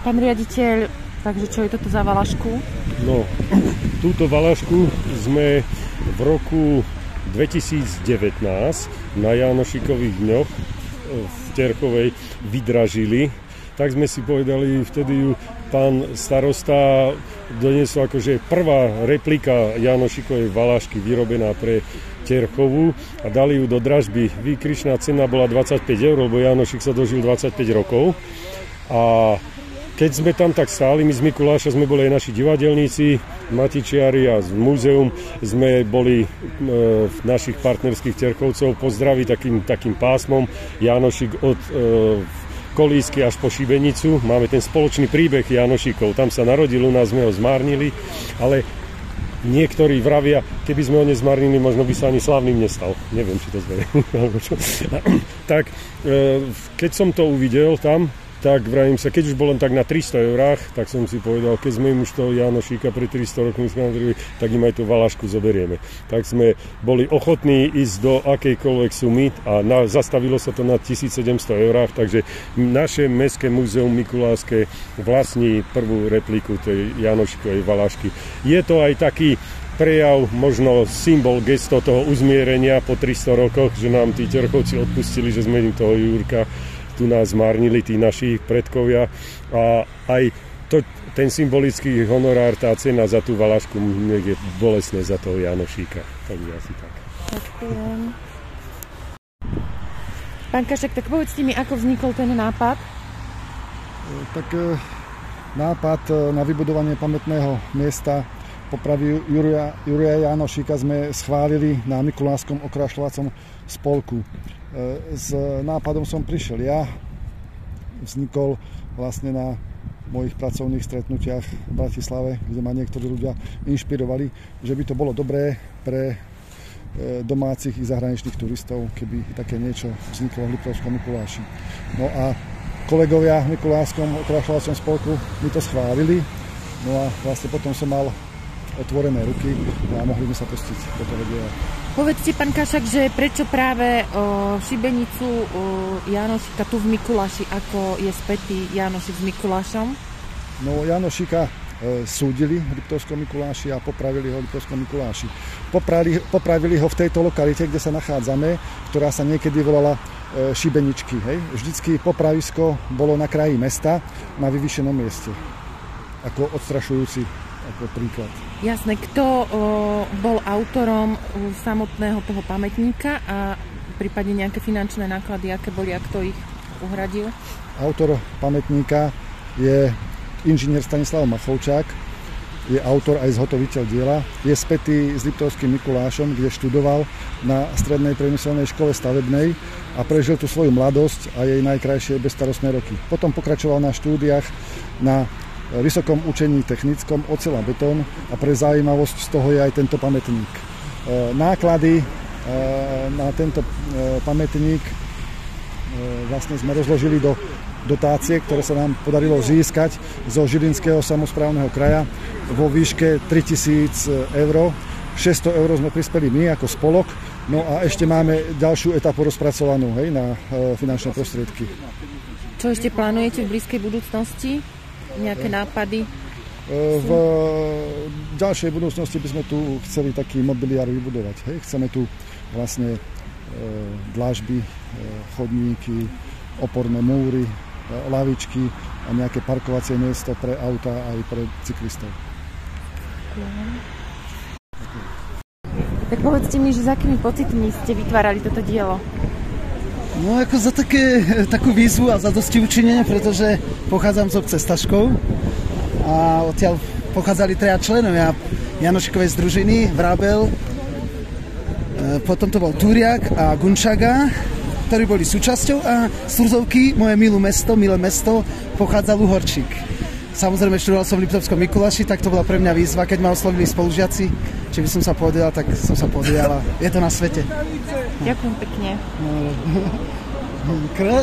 Pán riaditeľ, takže čo je toto za valašku? No, túto valašku sme v roku 2019 na Janošikových dňoch v Terchovej vydražili tak sme si povedali, vtedy ju pán starosta doniesol akože prvá replika Janošikovej valašky vyrobená pre Terchovu a dali ju do dražby. Výkričná cena bola 25 eur, lebo Janošik sa dožil 25 rokov. A keď sme tam tak stáli, my z Mikuláša sme boli aj naši divadelníci, Matičiari a z múzeum sme boli e, v našich partnerských Terchovcov pozdraviť takým, takým pásmom. Janošik od e, kolísky až po Šibenicu. Máme ten spoločný príbeh Janošikov. Tam sa narodil, u nás sme ho zmárnili, ale niektorí vravia, keby sme ho nezmarnili, možno by sa ani slavným nestal. Neviem, či to zverejme. tak, e, keď som to uvidel tam, tak vravím sa, keď už bol len tak na 300 eurách, tak som si povedal, keď sme im už toho Janošíka pri 300 rokmi skontrili, tak im aj tú valašku zoberieme. Tak sme boli ochotní ísť do akejkoľvek sumy a na, zastavilo sa to na 1700 eurách, takže naše Mestské múzeum Mikuláske vlastní prvú repliku tej Janošikovej valašky. Je to aj taký prejav, možno symbol, gesto toho uzmierenia po 300 rokoch, že nám tí Terchovci odpustili, že sme im toho Jurka tu nás zmárnili tí naši predkovia a aj to, ten symbolický honorár, tá cena za tú valašku je bolesné za toho Janošíka. Takže asi tak. Ďakujem. Pán Kašek, tak povedzte mi, ako vznikol ten nápad? Tak e, nápad e, na vybudovanie pamätného miesta popravy Júria, Júria Janošíka sme schválili na Mikuláskom okrašľovacom spolku. E, s nápadom som prišiel ja. Vznikol vlastne na mojich pracovných stretnutiach v Bratislave, kde ma niektorí ľudia inšpirovali, že by to bolo dobré pre e, domácich i zahraničných turistov, keby také niečo vzniklo v Liptovskom Mikuláši. No a kolegovia v Mikuláskom okrašľovacom spolku mi to schválili, no a vlastne potom som mal otvorené ruky a mohli sme sa pustiť do toho diela. Povedzte, pán Kašak, že prečo práve o, šibenicu o, Janošika tu v Mikuláši, ako je spätý Janošik s Mikulášom? No Janošika e, súdili v Liptovskom Mikuláši a popravili ho v Liptovskom Mikuláši. Popravili, popravili ho v tejto lokalite, kde sa nachádzame, ktorá sa niekedy volala e, Šibeničky. Hej? Vždycky popravisko bolo na kraji mesta, na vyvýšenom mieste. Ako odstrašujúci ako príklad. Jasné, kto o, bol autorom samotného toho pamätníka a prípadne nejaké finančné náklady, aké boli a kto ich uhradil? Autor pamätníka je inžinier Stanislav Machovčák, je autor aj zhotoviteľ diela, je spätý s Liptovským Mikulášom, kde študoval na Strednej priemyselnej škole stavebnej a prežil tu svoju mladosť a jej najkrajšie bezstarostné roky. Potom pokračoval na štúdiách na vysokom učení technickom ocel a betón a pre zaujímavosť z toho je aj tento pamätník. E, náklady e, na tento e, pamätník vlastne sme rozložili do dotácie, ktoré sa nám podarilo získať zo Žilinského samozprávneho kraja vo výške 3000 eur. 600 eur sme prispeli my ako spolok, no a ešte máme ďalšiu etapu rozpracovanú hej, na finančné prostriedky. Čo ešte plánujete v blízkej budúcnosti? Nejaké nápady? E, v ďalšej budúcnosti by sme tu chceli taký mobiliár vybudovať. Hej? Chceme tu vlastne e, dlážby, e, chodníky, oporné múry, lavičky a nejaké parkovacie miesto pre auta aj pre cyklistov. Tak povedzte mi, že za akými pocitmi ste vytvárali toto dielo? No ako za také, takú výzvu a za dosti učinenie, pretože pochádzam z obce Staškov a odtiaľ pochádzali treja členovia Janošikovej združiny, Vrabel, e, potom to bol Turiak a Gunčaga, ktorí boli súčasťou a z Turzovky, moje milé mesto, milé mesto, pochádzal Uhorčík. Samozrejme, študoval som v Liptovskom Mikulaši, tak to bola pre mňa výzva, keď ma oslovili spolužiaci, či by som sa podielal, tak som sa podielal. Je to na svete. Ďakujem pekne. No,